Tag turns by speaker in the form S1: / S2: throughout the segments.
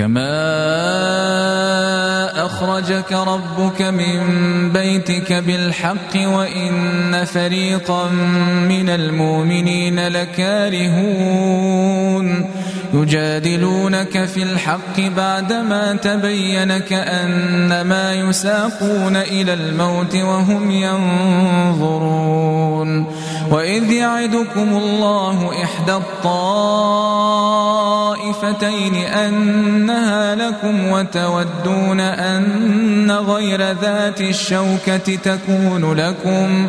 S1: كما أخرجك ربك من بيتك بالحق وإن فريقا من المؤمنين لكارهون يجادلونك في الحق بعدما تبين كأنما يساقون إلى الموت وهم ينظرون وإذ يعدكم الله إحدى الطائفتين أنها لكم وتودون أن غير ذات الشوكة تكون لكم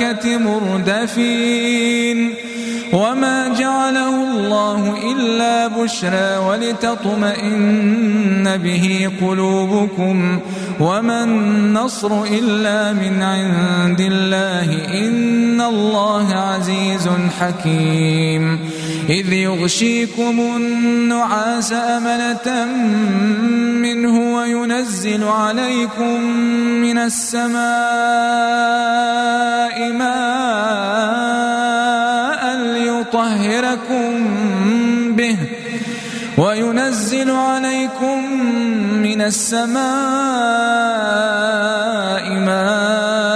S1: الملائكة مردفين وما جعله الله إلا بشرى ولتطمئن به قلوبكم وما النصر إلا من عند الله إن الله عزيز حكيم إذ يغشيكم النعاس أمنة منه وينزل عليكم من السماء ماء ليطهركم به وينزل عليكم من السماء ماء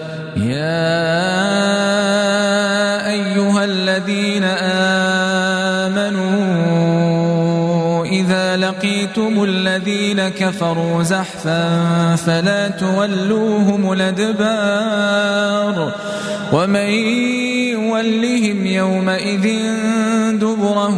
S1: لقيتم الذين كفروا زحفا فلا تولوهم الأدبار ومن يولهم يومئذ دبره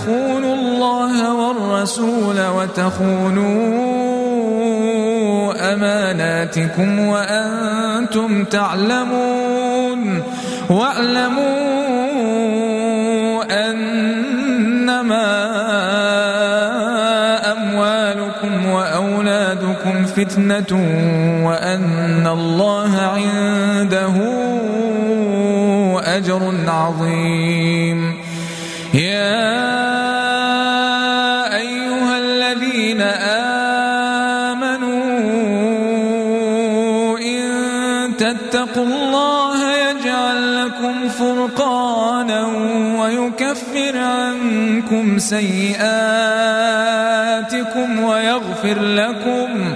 S1: تخونوا الله والرسول وتخونوا أماناتكم وأنتم تعلمون واعلموا أنما أموالكم وأولادكم فتنة وأن الله عنده أجر عظيم. يا سيئاتكم ويغفر لكم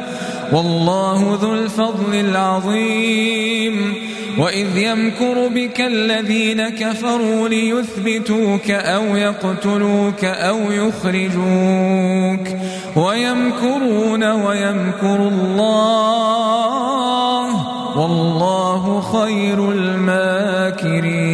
S1: والله ذو الفضل العظيم وإذ يمكر بك الذين كفروا ليثبتوك أو يقتلوك أو يخرجوك ويمكرون ويمكر الله والله خير الماكرين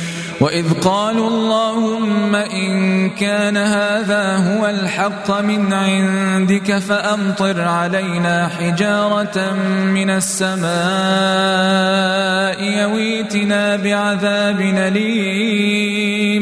S1: وإذ قالوا اللهم إن كان هذا هو الحق من عندك فأمطر علينا حجارة من السماء يويتنا بعذاب أليم.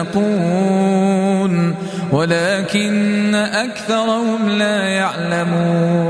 S1: المتقون ولكن أكثرهم لا يعلمون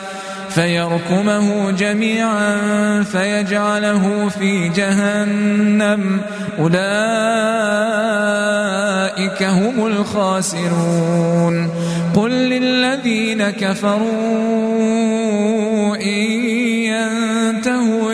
S1: فيركمه جميعا فيجعله في جهنم. أولئك هم الخاسرون. قل للذين كفروا إن ينتهوا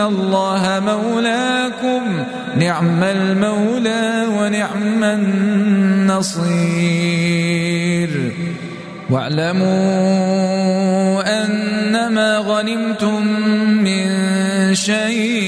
S1: الله مولاكم نعم المولى ونعم النصير واعلموا أنما غنمتم من شيء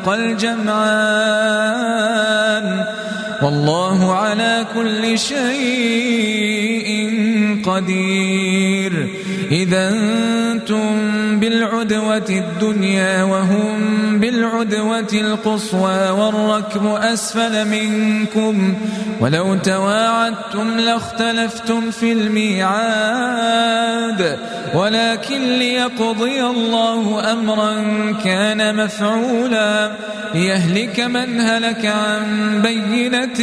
S1: التقى الجمعان. والله على كل شيء قدير. إذا أنتم بالعدوة الدنيا وهم بالعدوة القصوى والركب أسفل منكم. ولو تواعدتم لاختلفتم في الميعاد. ولكن ليقضي الله أمرا كان مفعولا. ليهلك من هلك عن بينة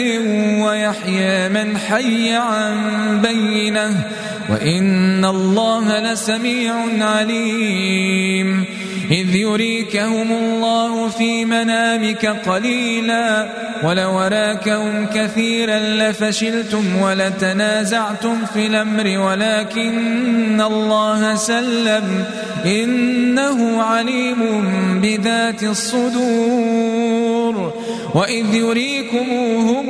S1: ويحيى من حي عن بينة. وإن الله لسميع عليم. إذ يريكهم الله في منامك قليلا ولو راكهم كثيرا لفشلتم ولتنازعتم في الأمر ولكن الله سلم إنه عليم بذات الصدور وإذ يريكموهم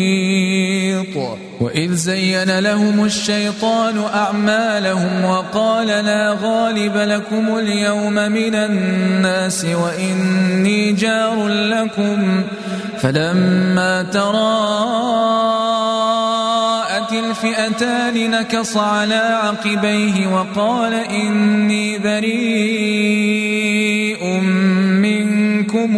S1: وإذ زين لهم الشيطان أعمالهم وقال لا غالب لكم اليوم من الناس وإني جار لكم فلما تراءت الفئتان نكص على عقبيه وقال إني بريء منكم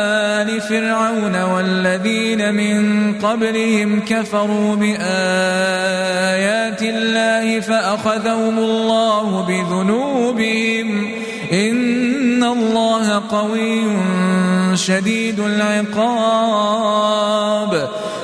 S1: آل فرعون والذين من قبلهم كفروا بآيات الله فأخذهم الله بذنوبهم. إن الله قوي شديد العقاب.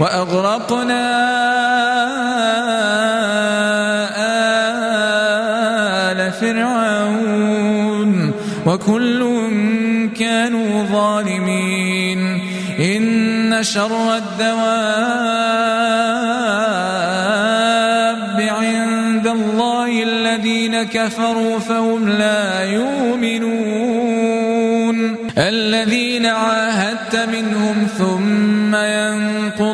S1: وأغرقنا آل فرعون وكل كانوا ظالمين إن شر الدواب عند الله الذين كفروا فهم لا يؤمنون الذين عاهدت منهم ثم ينقضون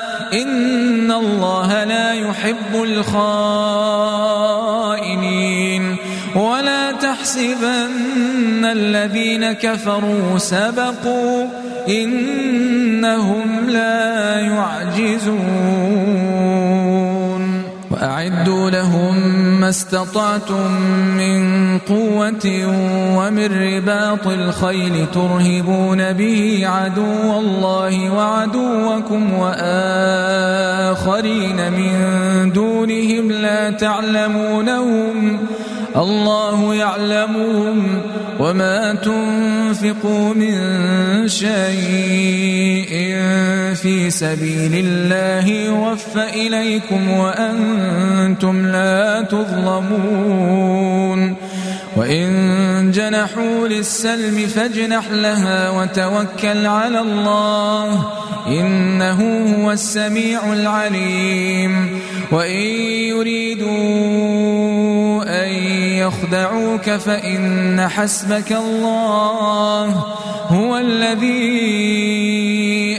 S1: إن الله لا يحب الخائنين ولا تحسبن الذين كفروا سبقوا إنهم لا يعجزون وأعدوا لهم استطعتم من قوة ومن رباط الخيل ترهبون به عدو الله وعدوكم وآخرين من دونهم لا تعلمونهم الله يعلمهم وما تنفقوا من شيء في سبيل الله يوفى إليكم وأنتم لا تظلمون. وإن جنحوا للسلم فاجنح لها وتوكل على الله إنه هو السميع العليم. وإن يريدوا أن يخدعوك فإن حسبك الله هو الذي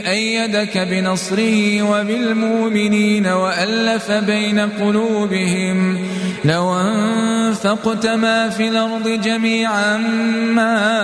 S1: أيدك بنصره وبالمؤمنين وألف بين قلوبهم لو أنفقت ما في الأرض جميعا ما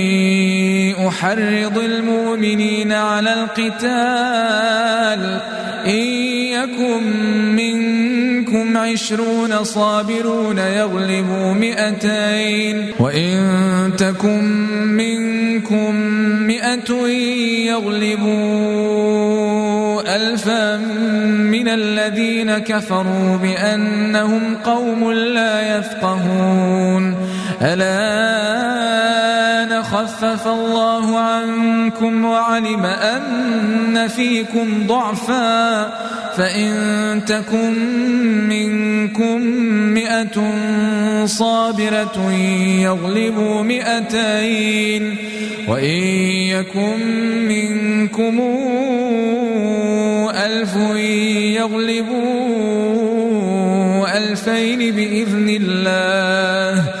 S1: أحرض المؤمنين على القتال. إن يكن منكم عشرون صابرون يغلبوا مئتين. وإن تكن منكم مئة يغلبوا ألفا من الذين كفروا بأنهم قوم لا يفقهون. الآن خفف الله عنكم وعلم أن فيكم ضعفا فإن تكن منكم مئة صابرة يغلبوا مئتين وإن يكن منكم ألف يغلبوا ألفين بإذن الله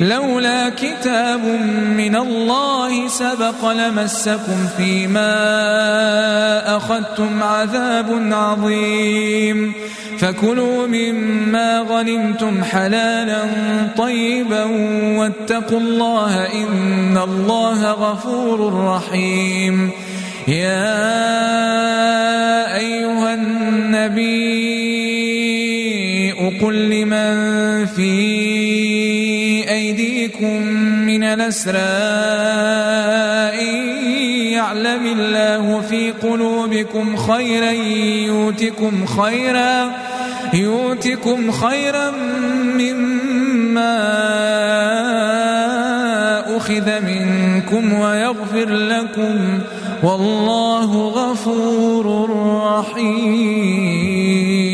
S1: لولا كتاب من الله سبق لمسكم فيما أخذتم عذاب عظيم. فكلوا مما غنمتم حلالا طيبا واتقوا الله إن الله غفور رحيم. يا أيها النبي قل لمن في أيديكم من الأسرى يعلم الله في قلوبكم خيرا يؤتكم خيرا يؤتكم خيرا مما أخذ منكم ويغفر لكم. والله غفور رحيم.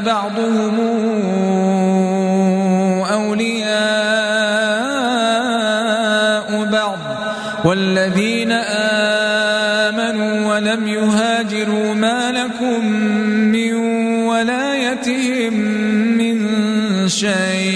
S1: بعضهم أولياء بعض والذين آمنوا ولم يهاجروا ما لكم من ولايتهم من شيء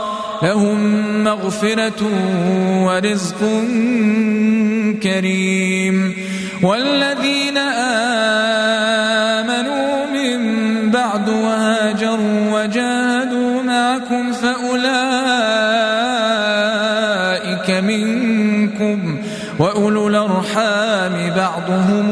S1: لهم مغفرة ورزق كريم. والذين آمنوا من بعد وهاجروا وجاهدوا معكم فأولئك أولئك منكم وأولو الأرحام بعضهم